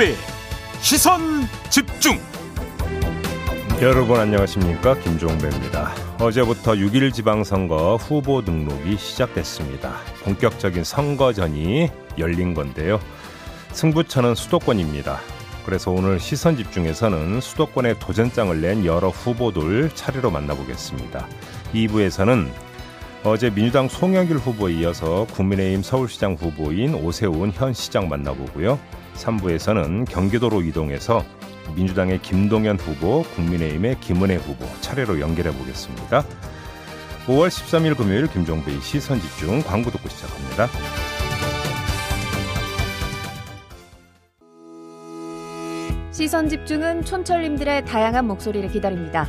김종배 시선 집중 여러분 안녕하십니까 김종배입니다. 어제부터 6일 지방선거 후보 등록이 시작됐습니다. 본격적인 선거전이 열린 건데요. 승부처는 수도권입니다. 그래서 오늘 시선 집중에서는 수도권에 도전장을 낸 여러 후보들 차례로 만나보겠습니다. 2부에서는 어제 민주당 송영길 후보에 이어서 국민의힘 서울시장 후보인 오세훈 현 시장 만나보고요. 3부에서는 경기도로 이동해서 민주당의 김동연 후보, 국민의힘의 김은혜 후보 차례로 연결해 보겠습니다. 5월 13일 금요일 김종배의 시선 집중 광고 듣고 시작합니다. 시선 집중은 촌철님들의 다양한 목소리를 기다립니다.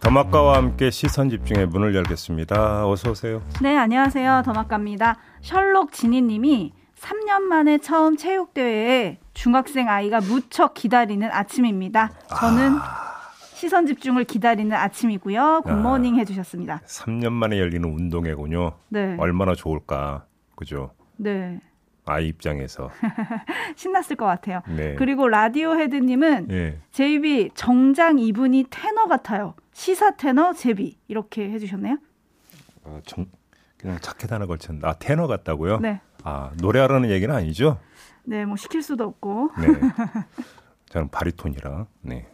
더마카와 함께 시선 집중의 문을 열겠습니다. 어서 오세요. 네, 안녕하세요. 더마카입니다. 셜록 지니님이 3년 만에 처음 체육대회에 중학생 아이가 무척 기다리는 아침입니다. 저는 아... 시선 집중을 기다리는 아침이고요. 굿모닝 아... 해주셨습니다. 3년 만에 열리는 운동회군요. 네. 얼마나 좋을까. 그죠? 네. 아이 입장에서 신났을 것 같아요. 네. 그리고 라디오 헤드님은 네. 제이비 정장 이분이 테너 같아요. 시사 테너 제비 이렇게 해주셨네요. 어, 정, 그냥 자켓 하나 걸쳤는데 아 테너 같다고요? 네. 아 노래하라는 얘기는 아니죠? 네, 뭐 시킬 수도 없고. 네. 저는 바리톤이라 네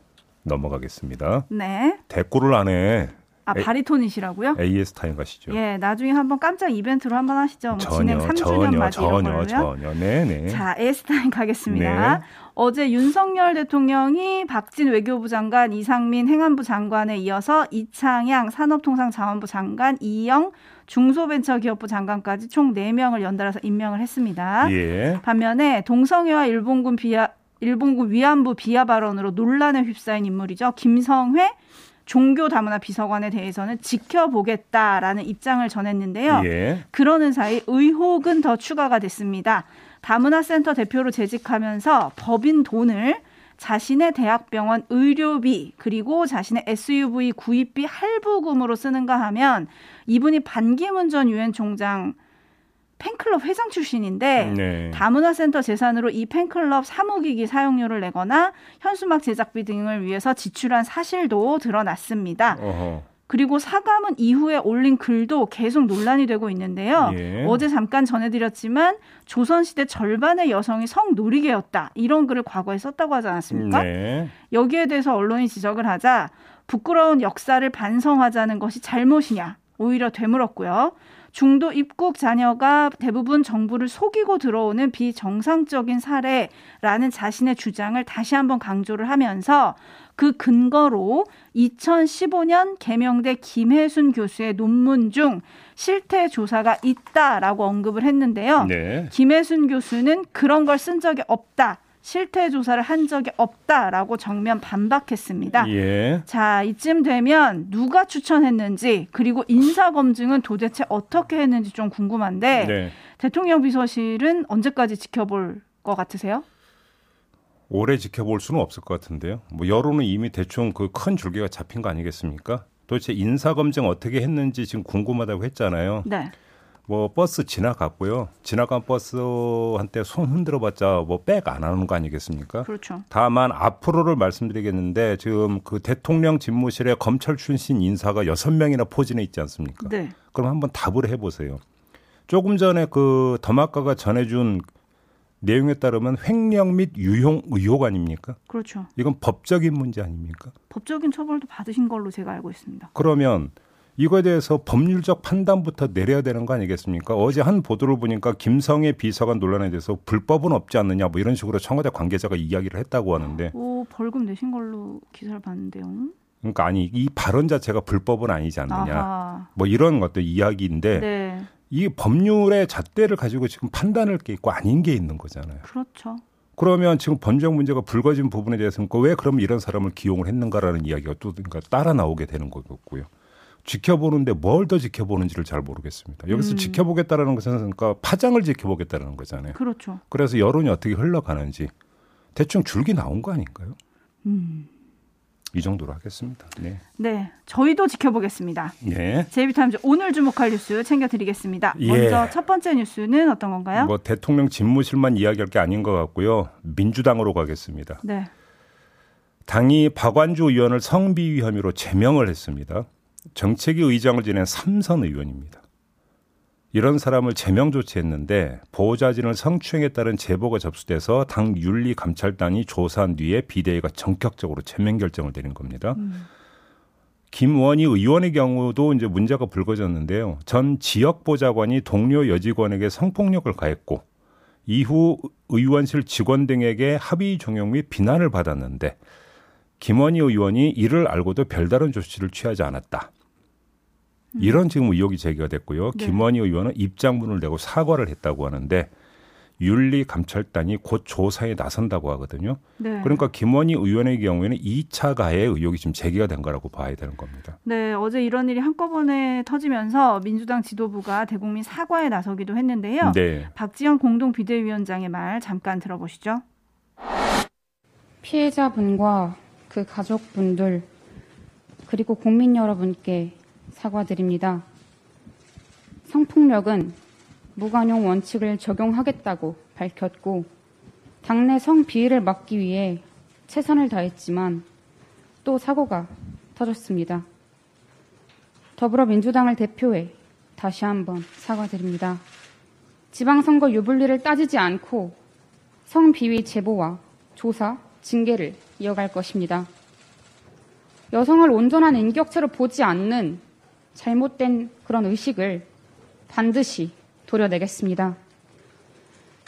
넘어가겠습니다. 네. 대꾸를 안 해. 아 바리톤이시라고요? AS 타임 가시죠. 예, 나중에 한번 깜짝 이벤트로 한번 하시죠. 뭐 전혀, 진행 3주년 전혀, 맞이 전혀, 이런 전혀, 네, 네. 자, AS 타임 가겠습니다. 네. 어제 윤석열 대통령이 박진 외교부 장관, 이상민 행안부 장관에 이어서 이창양 산업통상자원부 장관, 이영 중소벤처기업부 장관까지 총 4명을 연달아서 임명을 했습니다. 예. 반면에 동성애와 일본군 비하 일본군 위안부 비하 발언으로 논란에 휩싸인 인물이죠. 김성회 종교 다문화 비서관에 대해서는 지켜보겠다라는 입장을 전했는데요. 예. 그러는 사이 의혹은 더 추가가 됐습니다. 다문화 센터 대표로 재직하면서 법인 돈을 자신의 대학병원 의료비 그리고 자신의 SUV 구입비 할부금으로 쓰는가 하면 이분이 반기문 전 유엔 총장 팬클럽 회장 출신인데 네. 다문화센터 재산으로 이 팬클럽 사무기기 사용료를 내거나 현수막 제작비 등을 위해서 지출한 사실도 드러났습니다. 어허. 그리고 사과문 이후에 올린 글도 계속 논란이 되고 있는데요. 예. 어제 잠깐 전해드렸지만 조선시대 절반의 여성이 성놀이개였다. 이런 글을 과거에 썼다고 하지 않았습니까? 네. 여기에 대해서 언론이 지적을 하자 부끄러운 역사를 반성하자는 것이 잘못이냐. 오히려 되물었고요. 중도 입국 자녀가 대부분 정부를 속이고 들어오는 비정상적인 사례라는 자신의 주장을 다시 한번 강조를 하면서 그 근거로 2015년 개명대 김혜순 교수의 논문 중 실태 조사가 있다라고 언급을 했는데요. 네. 김혜순 교수는 그런 걸 쓴 적이 없다. 실태 조사를 한 적이 없다라고 정면 반박했습니다. 예. 자, 이쯤 되면 누가 추천했는지 그리고 인사 검증은 도대체 어떻게 했는지 좀 궁금한데 네. 대통령 비서실은 언제까지 지켜볼 것 같으세요? 오래 지켜볼 수는 없을 것 같은데요. 뭐 여론은 이미 대충 그 큰 줄기가 잡힌 거 아니겠습니까? 도대체 인사 검증 어떻게 했는지 지금 궁금하다고 했잖아요. 네. 뭐 버스 지나갔고요. 지나간 버스한테 손 흔들어봤자 뭐 백 안 하는 거 아니겠습니까? 그렇죠. 다만 앞으로를 말씀드리겠는데 지금 그 대통령 집무실에 검찰 출신 인사가 여섯 명이나 포진해 있지 않습니까? 네. 그럼 한번 답을 해보세요. 조금 전에 그 더마카가 전해준 내용에 따르면 횡령 및 유용 의혹 아닙니까? 그렇죠. 이건 법적인 문제 아닙니까? 법적인 처벌도 받으신 걸로 제가 알고 있습니다. 그러면 이거에 대해서 법률적 판단부터 내려야 되는 거 아니겠습니까? 어제 한 보도를 보니까 김성애 비서관 논란에 대해서 불법은 없지 않느냐 뭐 이런 식으로 청와대 관계자가 이야기를 했다고 하는데. 오 벌금 내신 걸로 기사를 봤는데요. 그러니까 아니 이 발언 자체가 불법은 아니지 않느냐. 아하. 뭐 이런 것도 이야기인데 네. 이 법률의 잣대를 가지고 지금 판단할 게 있고 아닌 게 있는 거잖아요. 그렇죠. 그러면 지금 번정 문제가 불거진 부분에 대해서는 왜 그럼 이런 사람을 기용을 했는가라는 이야기가 또 그러니까 따라 나오게 되는 거고요. 지켜보는데 뭘 더 지켜보는지를 잘 모르겠습니다. 여기서 음. 지켜보겠다라는 것은 그러니까 파장을 지켜보겠다는 거잖아요. 그렇죠. 그래서 여론이 어떻게 흘러가는지 대충 줄기 나온 거 아닌가요? 음. 이 정도로 하겠습니다. 네. 네. 저희도 지켜보겠습니다. 네. 제이비타임즈 오늘 주목할 뉴스 챙겨드리겠습니다. 예. 먼저 첫 번째 뉴스는 어떤 건가요? 뭐 대통령 집무실만 이야기할 게 아닌 것 같고요. 민주당으로 가겠습니다. 네. 당이 박완주 의원을 성비 위 혐의로 제명을 했습니다. 정책위 의장을 지낸 삼선 의원입니다. 이런 사람을 제명 조치했는데 보호자진을 성추행에 따른 제보가 접수돼서 당 윤리감찰단이 조사한 뒤에 비대위가 전격적으로 제명 결정을 내린 겁니다. 음. 김원희 의원의 경우도 이제 문제가 불거졌는데요. 전 지역보좌관이 동료 여직원에게 성폭력을 가했고 이후 의원실 직원 등에게 합의 종용 및 비난을 받았는데 김원희 의원이 이를 알고도 별다른 조치를 취하지 않았다. 음. 이런 지금 의혹이 제기가 됐고요. 네. 김원희 의원은 입장문을 내고 사과를 했다고 하는데 윤리감찰단이 곧 조사에 나선다고 하거든요. 네. 그러니까 김원희 의원의 경우에는 2차 가해 의혹이 지금 제기가 된 거라고 봐야 되는 겁니다. 네, 어제 이런 일이 한꺼번에 터지면서 민주당 지도부가 대국민 사과에 나서기도 했는데요. 네. 박지원 공동 비대위원장의 말 잠깐 들어보시죠. 피해자분과 그 가족분들 그리고 국민 여러분께 사과드립니다. 성폭력은 무관용 원칙을 적용하겠다고 밝혔고 당내 성비위를 막기 위해 최선을 다했지만 또 사고가 터졌습니다. 더불어민주당을 대표해 다시 한번 사과드립니다. 지방선거 유불리를 따지지 않고 성비위 제보와 조사, 징계를 이어갈 것입니다. 여성을 온전한 인격체로 보지 않는 잘못된 그런 의식을 반드시 도려내겠습니다.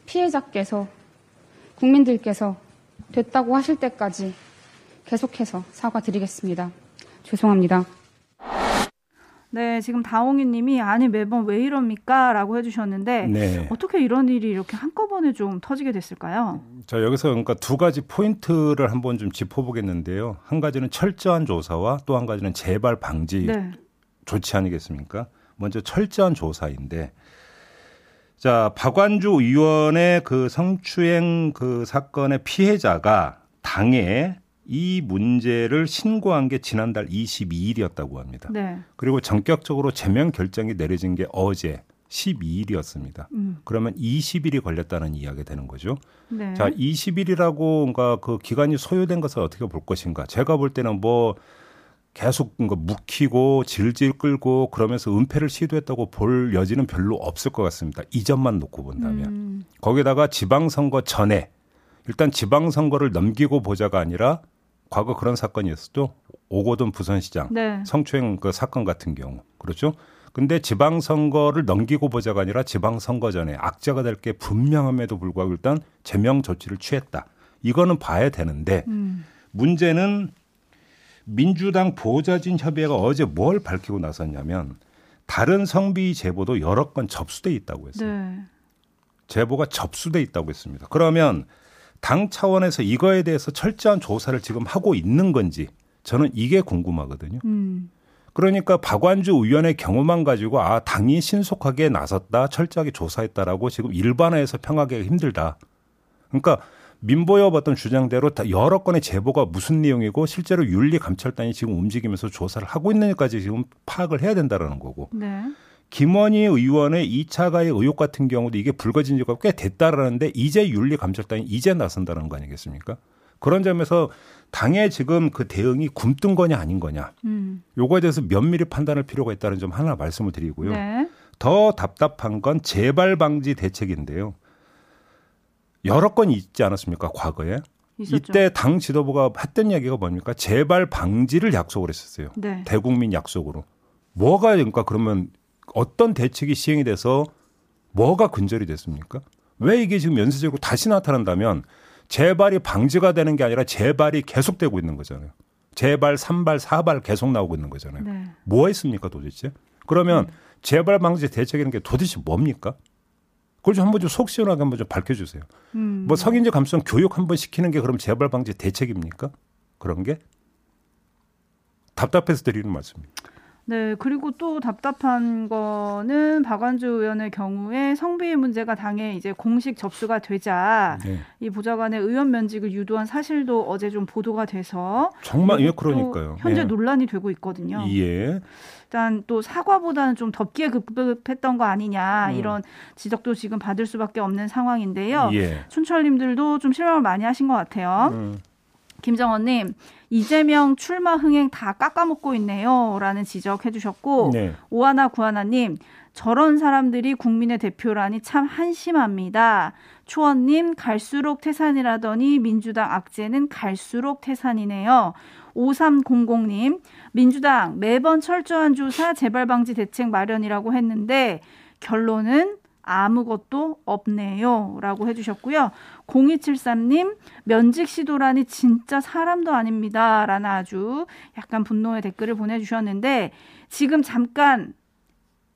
피해자께서 국민들께서 됐다고 하실 때까지 계속해서 사과드리겠습니다. 죄송합니다. 네, 지금 다홍이 님이 아니 매번 왜 이럽니까? 라고 해주셨는데 네. 어떻게 이런 일이 이렇게 한꺼번에 좀 터지게 됐을까요? 자, 여기서 그러니까 두 가지 포인트를 한번 좀 짚어보겠는데요. 한 가지는 철저한 조사와 또 한 가지는 재발 방지 네. 조치 아니겠습니까? 먼저 철저한 조사인데 자, 박완주 의원의 그 성추행 그 사건의 피해자가 당에 이 문제를 신고한 게 지난달 22일이었다고 합니다. 네. 그리고 전격적으로 제명 결정이 내려진 게 어제 12일이었습니다. 음. 그러면 20일이 걸렸다는 이야기가 되는 거죠. 네. 자, 20일이라고 뭔가 그 기간이 소요된 것을 어떻게 볼 것인가? 제가 볼 때는 뭐 계속 묵히고 질질 끌고 그러면서 은폐를 시도했다고 볼 여지는 별로 없을 것 같습니다. 이 점만 놓고 본다면. 음. 거기다가 지방선거 전에 일단 지방선거를 넘기고 보자가 아니라 과거 그런 사건이 있었죠. 오고돈 부산시장 네. 성추행 그 사건 같은 경우. 그렇죠? 근데 지방선거를 넘기고 보자가 아니라 지방선거 전에 악재가 될 게 분명함에도 불구하고 일단 제명 조치를 취했다. 이거는 봐야 되는데 음. 문제는 민주당 보좌진 협의회가 어제 뭘 밝히고 나섰냐면 다른 성비 제보도 여러 건 접수돼 있다고 했어요. 네. 제보가 접수돼 있다고 했습니다. 그러면 당 차원에서 이거에 대해서 철저한 조사를 지금 하고 있는 건지 저는 이게 궁금하거든요. 음. 그러니까 박완주 의원의 경우만 가지고 아 당이 신속하게 나섰다 철저하게 조사했다라고 지금 일반화해서 평하기가 힘들다. 그러니까 민보엽 어떤 주장대로 여러 건의 제보가 무슨 내용이고 실제로 윤리 감찰단이 지금 움직이면서 조사를 하고 있는지까지 지금 파악을 해야 된다라는 거고. 네. 김원희 의원의 2차 가해 의혹 같은 경우도 이게 불거진 지가 꽤 됐다라는데 이제 윤리 감찰단이 이제 나선다는 거 아니겠습니까? 그런 점에서 당의 지금 그 대응이 굼뜬 거냐 아닌 거냐. 음. 요거에 대해서 면밀히 판단할 필요가 있다는 점 하나 말씀을 드리고요. 네. 더 답답한 건 재발 방지 대책인데요. 여러 건이 있지 않았습니까? 과거에. 있었죠. 이때 당 지도부가 했던 이야기가 뭡니까? 재발 방지를 약속을 했었어요. 네. 대국민 약속으로. 뭐가 그러니까 그러면 어떤 대책이 시행이 돼서 뭐가 근절이 됐습니까? 왜 이게 지금 연쇄적으로 다시 나타난다면 재발이 방지가 되는 게 아니라 재발이 계속되고 있는 거잖아요. 재발, 삼발, 사발 계속 나오고 있는 거잖아요. 네. 뭐 했습니까 도대체? 그러면 네. 재발 방지 대책이라는 게 도대체 뭡니까? 그걸 좀 한번 좀 속 시원하게 한번 좀 밝혀주세요. 음. 뭐 성인지 감수성 교육 한번 시키는 게 그럼 재발 방지 대책입니까? 그런 게 답답해서 드리는 말씀입니다. 네, 그리고 또 답답한 거는 박완주 의원의 경우에 성비위 문제가 당에 이제 공식 접수가 되자 네. 이 보좌관의 의원 면직을 유도한 사실도 어제 좀 보도가 돼서 정말 예 그러니까요. 현재 예. 논란이 되고 있거든요. 예. 일단 또 사과보다는 좀 덥기에 급급했던 거 아니냐 음. 이런 지적도 지금 받을 수밖에 없는 상황인데요. 예. 춘철님들도 좀 실망을 많이 하신 것 같아요. 음. 김정원님 이재명 출마 흥행 다 깎아먹고 있네요라는 지적해 주셨고 네. 오하나 구하나님 저런 사람들이 국민의 대표라니 참 한심합니다. 초원님 갈수록 태산이라더니 민주당 악재는 갈수록 태산이네요. 5300님 민주당 매번 철저한 조사 재발 방지 대책 마련이라고 했는데 결론은 아무것도 없네요. 라고 해주셨고요. 0273님, 면직 시도라니 진짜 사람도 아닙니다. 라는 아주 약간 분노의 댓글을 보내주셨는데, 지금 잠깐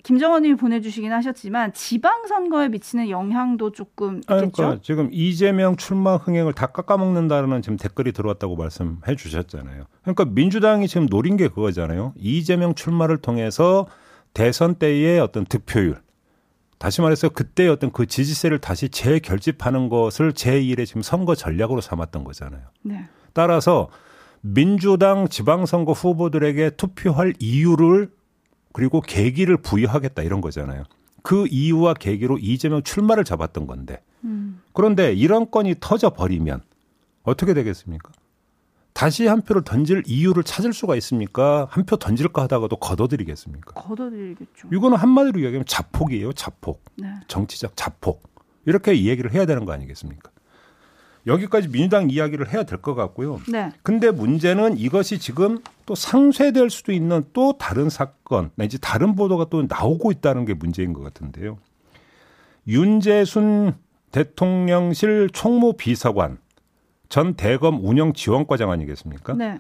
김정원 님이 보내주시긴 하셨지만 지방선거에 미치는 영향도 조금 있겠죠? 그러니까 지금 이재명 출마 흥행을 다 깎아먹는다는 지금 댓글이 들어왔다고 말씀해 주셨잖아요. 그러니까 민주당이 지금 노린 게 그거잖아요. 이재명 출마를 통해서 대선 때의 어떤 득표율 다시 말해서 그때 어떤 그 지지세를 다시 재결집하는 것을 제1의 지금 선거 전략으로 삼았던 거잖아요. 네. 따라서 민주당 지방선거 후보들에게 투표할 이유를 그리고 계기를 부여하겠다 이런 거잖아요. 그 이유와 계기로 이재명 출마를 잡았던 건데. 음. 그런데 이런 건이 터져 버리면 어떻게 되겠습니까? 다시 한 표를 던질 이유를 찾을 수가 있습니까? 한 표 던질까 하다가도 걷어들이겠습니까? 걷어들이겠죠. 이거는 한마디로 이야기하면 자폭이에요, 자폭. 네. 정치적 자폭. 이렇게 이야기를 해야 되는 거 아니겠습니까? 여기까지 민주당 이야기를 해야 될 것 같고요. 네. 근데 문제는 이것이 지금 또 상쇄될 수도 있는 또 다른 사건, 내지 다른 보도가 또 나오고 있다는 게 문제인 것 같은데요. 윤재순 대통령실 총무비서관 전 대검 운영 지원과장 아니겠습니까? 네.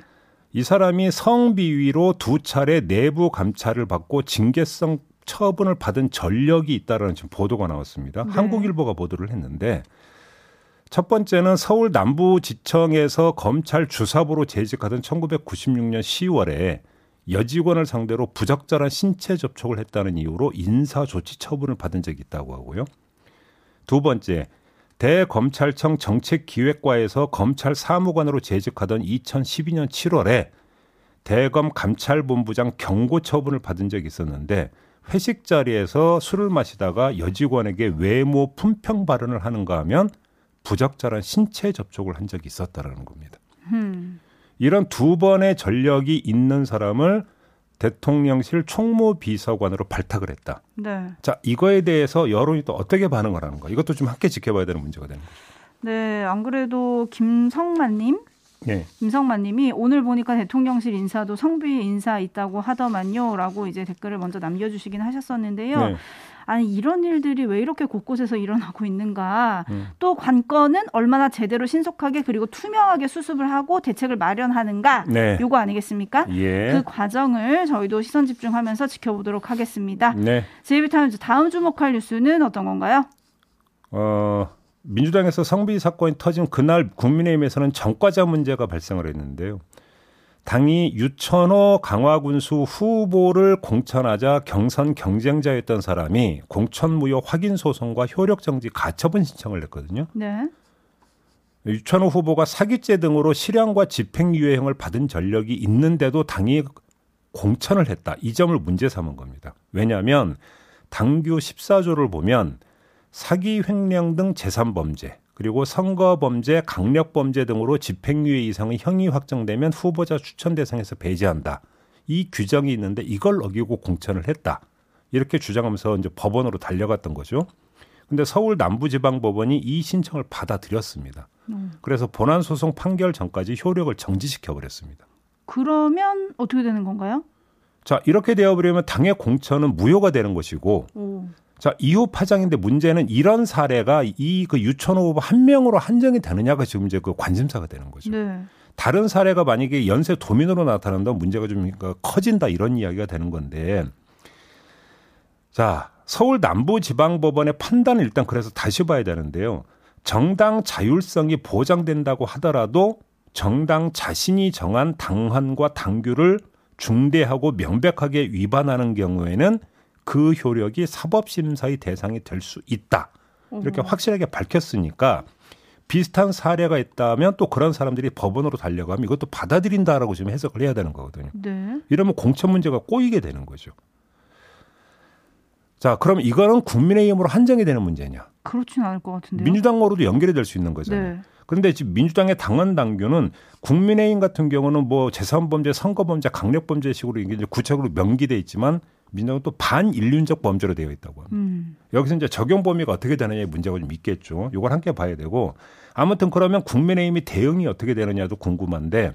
이 사람이 성비위로 두 차례 내부 감찰을 받고 징계성 처분을 받은 전력이 있다라는 지금 보도가 나왔습니다. 네. 한국일보가 보도를 했는데 첫 번째는 서울 남부지청에서 검찰 주사부로 재직하던 1996년 10월에 여직원을 상대로 부적절한 신체 접촉을 했다는 이유로 인사조치 처분을 받은 적이 있다고 하고요. 두 번째, 대검찰청 정책기획과에서 검찰 사무관으로 재직하던 2012년 7월에 대검 감찰본부장 경고 처분을 받은 적이 있었는데 회식 자리에서 술을 마시다가 여직원에게 외모 품평 발언을 하는가 하면 부적절한 신체 접촉을 한 적이 있었다라는 겁니다. 음. 이런 두 번의 전력이 있는 사람을 대통령실 총무 비서관으로 발탁을 했다. 네. 자, 이거에 대해서 여론이 또 어떻게 반응을 하는 가 이것도 좀 함께 지켜봐야 되는 문제가 되는 거죠. 네, 안 그래도 김성만님 네. 김성만님이 오늘 보니까 대통령실 인사도 성비 인사 있다고 하더만요라고 이제 댓글을 먼저 남겨주시긴 하셨었는데요. 네. 아니 이런 일들이 왜 이렇게 곳곳에서 일어나고 있는가? 음. 또 관건은 얼마나 제대로 신속하게 그리고 투명하게 수습을 하고 대책을 마련하는가? 네. 요거 아니겠습니까? 예. 그 과정을 저희도 시선 집중하면서 지켜보도록 하겠습니다. 네. 제이비타임즈 다음 주목할 뉴스는 어떤 건가요? 어. 민주당에서 성비 사건이 터진 그날 국민의힘에서는 정과자 문제가 발생을 했는데요. 당이 유천호 강화군수 후보를 공천하자 경선 경쟁자였던 사람이 공천무효 확인 소송과 효력정지 가처분 신청을 냈거든요. 네. 유천호 후보가 사기죄 등으로 실형과 집행유예형을 받은 전력이 있는데도 당이 공천을 했다. 이 점을 문제 삼은 겁니다. 왜냐하면 당규 14조를 보면 사기 횡령 등 재산 범죄, 그리고 선거범죄, 강력범죄 등으로 집행유예 이상의 형이 확정되면 후보자 추천 대상에서 배제한다. 이 규정이 있는데 이걸 어기고 공천을 했다. 이렇게 주장하면서 이제 법원으로 달려갔던 거죠. 근데 서울 남부지방법원이 이 신청을 받아들였습니다. 음. 그래서 본안 소송 판결 전까지 효력을 정지시켜 버렸습니다. 그러면 어떻게 되는 건가요? 자, 이렇게 되어 버리면 당의 공천은 무효가 되는 것이고 오. 자, 이후 파장인데 문제는 이런 사례가 이 그 유천호 후보 한 명으로 한정이 되느냐가 지금 이제 그 관심사가 되는 거죠. 네. 다른 사례가 만약에 연쇄 도민으로 나타난다 문제가 좀 커진다 이런 이야기가 되는 건데 자, 서울 남부지방법원의 판단을 일단 그래서 다시 봐야 되는데요. 정당 자율성이 보장된다고 하더라도 정당 자신이 정한 당헌과 당규를 중대하고 명백하게 위반하는 경우에는 그 효력이 사법심사의 대상이 될 수 있다. 이렇게 확실하게 밝혔으니까 비슷한 사례가 있다면 또 그런 사람들이 법원으로 달려가면 이것도 받아들인다라고 지금 해석을 해야 되는 거거든요. 네. 이러면 공천 문제가 꼬이게 되는 거죠. 자, 그럼 이거는 국민의힘으로 한정이 되는 문제냐? 그렇진 않을 것 같은데요. 민주당으로도 연결이 될 수 있는 거잖아요. 네. 그런데 지금 민주당의 당원 당규는 국민의힘 같은 경우는 뭐 재산범죄, 선거범죄, 강력범죄식으로 이게 구체적으로 명기돼 있지만 민주당은 또 반인륜적 범죄로 되어 있다고 합니다. 음. 여기서 이제 적용 범위가 어떻게 되느냐의 문제가 좀 있겠죠. 이걸 함께 봐야 되고 아무튼 그러면 국민의힘이 대응이 어떻게 되느냐도 궁금한데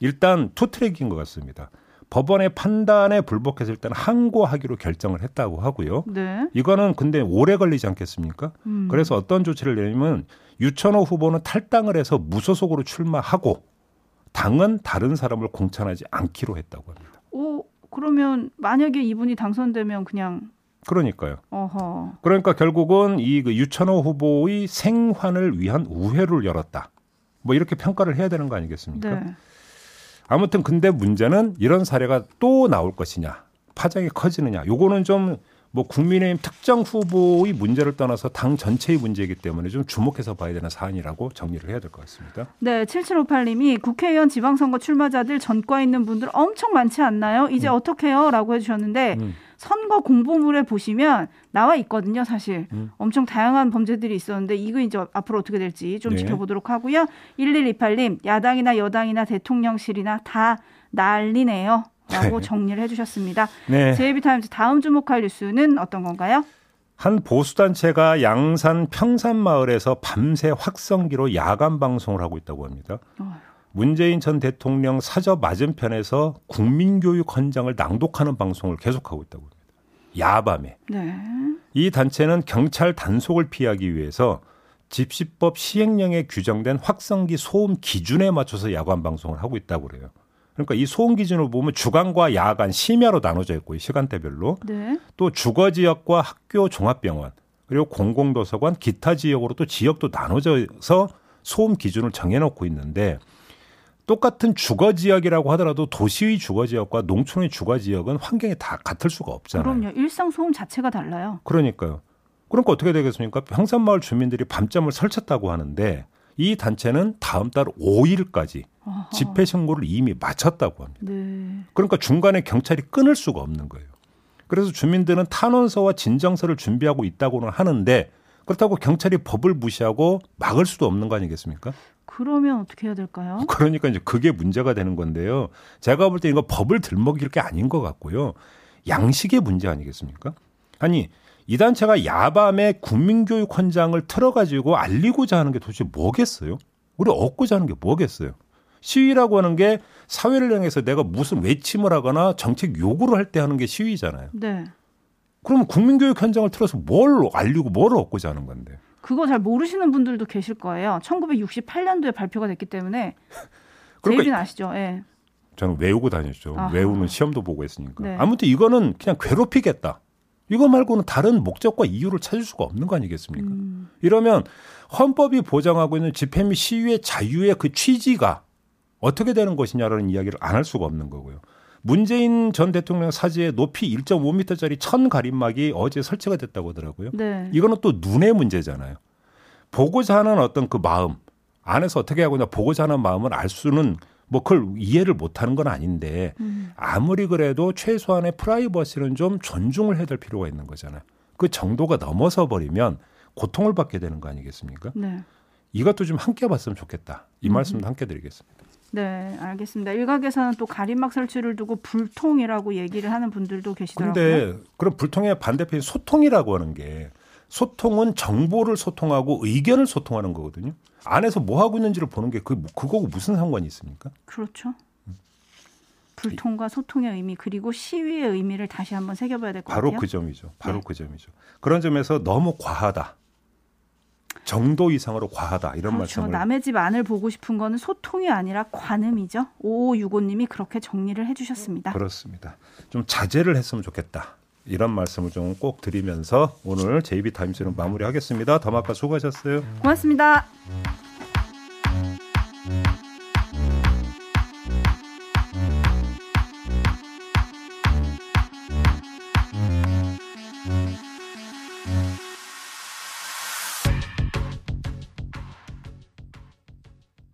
일단 투트랙인 것 같습니다. 법원의 판단에 불복해서 일단 항고하기로 결정을 했다고 하고요. 네. 이거는 근데 오래 걸리지 않겠습니까? 음. 그래서 어떤 조치를 내냐면 유천호 후보는 탈당을 해서 무소속으로 출마하고 당은 다른 사람을 공천하지 않기로 했다고 합니다. 오, 그러면 만약에 이분이 당선되면 그냥 그러니까요. 어허. 그러니까 결국은 이 그 유천호 후보의 생환을 위한 우회를 열었다. 뭐 이렇게 평가를 해야 되는 거 아니겠습니까? 네. 아무튼 근데 문제는 이런 사례가 또 나올 것이냐, 파장이 커지느냐. 요거는 좀 뭐 국민의힘 특정 후보의 문제를 떠나서 당 전체의 문제이기 때문에 좀 주목해서 봐야 되는 사안이라고 정리를 해야 될 것 같습니다. 네, 7758님이 국회의원 지방선거 출마자들 전과 있는 분들 엄청 많지 않나요? 이제 어떻게 해요? 라고 해주셨는데, 음. 선거 공보물에 보시면 나와 있거든요, 사실. 음. 엄청 다양한 범죄들이 있었는데, 이거 이제 앞으로 어떻게 될지 좀 네. 지켜보도록 하고요. 1128님, 야당이나 여당이나 대통령실이나 다 난리네요. 라고 네. 정리를 해주셨습니다. 네. 제이비타임즈 다음 주목할 뉴스는 어떤 건가요? 한 보수단체가 양산 평산마을에서 밤새 확성기로 야간 방송을 하고 있다고 합니다. 문재인 전 대통령 사저 맞은편에서 국민교육 헌장을 낭독하는 방송을 계속하고 있다고 합니다. 야밤에. 네. 이 단체는 경찰 단속을 피하기 위해서 집시법 시행령에 규정된 확성기 소음 기준에 맞춰서 야간 방송을 하고 있다고 그래요. 그러니까 이 소음 기준을 보면 주간과 야간 심야로 나눠져 있고 이 시간대별로 네. 또 주거 지역과 학교 종합병원 그리고 공공도서관 기타 지역으로 또 지역도 나눠져서 소음 기준을 정해놓고 있는데 똑같은 주거 지역이라고 하더라도 도시의 주거 지역과 농촌의 주거 지역은 환경이 다 같을 수가 없잖아요. 그럼요. 일상 소음 자체가 달라요. 그러니까요. 그러니까 어떻게 되겠습니까? 평산마을 주민들이 밤잠을 설쳤다고 하는데 이 단체는 다음 달 5일까지 어허. 집회 신고를 이미 마쳤다고 합니다. 네. 그러니까 중간에 경찰이 끊을 수가 없는 거예요. 그래서 주민들은 탄원서와 진정서를 준비하고 있다고는 하는데 그렇다고 경찰이 법을 무시하고 막을 수도 없는 거 아니겠습니까? 그러면 어떻게 해야 될까요? 그러니까 이제 그게 문제가 되는 건데요. 제가 볼 때 이거 법을 들먹일 게 아닌 것 같고요. 양식의 문제 아니겠습니까? 아니 이 단체가 야밤에 국민교육 헌장을 틀어가지고 알리고자 하는 게 도대체 뭐겠어요? 우리 얻고자 하는 게 뭐겠어요? 시위라고 하는 게 사회를 향해서 내가 무슨 외침을 하거나 정책 요구를 할 때 하는 게 시위잖아요. 네. 그러면 국민교육 현장을 틀어서 뭘 알리고 뭘 얻고자 하는 건데. 그거 잘 모르시는 분들도 계실 거예요. 1968년도에 발표가 됐기 때문에 그러니까 제이비는 아시죠? 예. 저는 외우고 다녔죠. 아하. 외우는 시험도 보고 했으니까. 네. 아무튼 이거는 그냥 괴롭히겠다. 이거 말고는 다른 목적과 이유를 찾을 수가 없는 거 아니겠습니까? 음, 이러면 헌법이 보장하고 있는 집회 및 시위의 자유의 그 취지가 어떻게 되는 것이냐라는 이야기를 안 할 수가 없는 거고요. 문재인 전 대통령 사지에 높이 1.5m짜리 천 가림막이 어제 설치가 됐다고 하더라고요. 네. 이거는 또 눈의 문제잖아요. 보고자 하는 어떤 그 마음 안에서 어떻게 하고냐 보고자 하는 마음을 알 수는 뭐 그걸 이해를 못하는 건 아닌데 음. 아무리 그래도 최소한의 프라이버시는 좀 존중을 해야 될 필요가 있는 거잖아요. 그 정도가 넘어서 버리면 고통을 받게 되는 거 아니겠습니까? 네. 이것도 좀 함께 봤으면 좋겠다. 이 음. 말씀도 함께 드리겠습니다. 네, 알겠습니다. 일각에서는 또 가림막 설치를 두고 불통이라고 얘기를 하는 분들도 계시더라고요. 근데 그런 불통의 반대편이 소통이라고 하는 게 소통은 정보를 소통하고 의견을 소통하는 거거든요. 안에서 뭐 하고 있는지를 보는 게 그 그거하고 무슨 상관이 있습니까? 그렇죠. 불통과 소통의 의미 그리고 시위의 의미를 다시 한번 새겨봐야 될것 바로 같아요. 그 점이죠. 바로 네. 그 점이죠. 그런 점에서 너무 과하다. 정도 이상으로 과하다 이런 그렇죠. 말씀을 남의 집 안을 보고 싶은 거는 소통이 아니라 관음이죠. 5565님이 그렇게 정리를 해주셨습니다. 그렇습니다. 좀 자제를 했으면 좋겠다. 이런 말씀을 좀 꼭 드리면서 오늘 JB 타임스는 마무리하겠습니다. 더마카 수고하셨어요. 고맙습니다.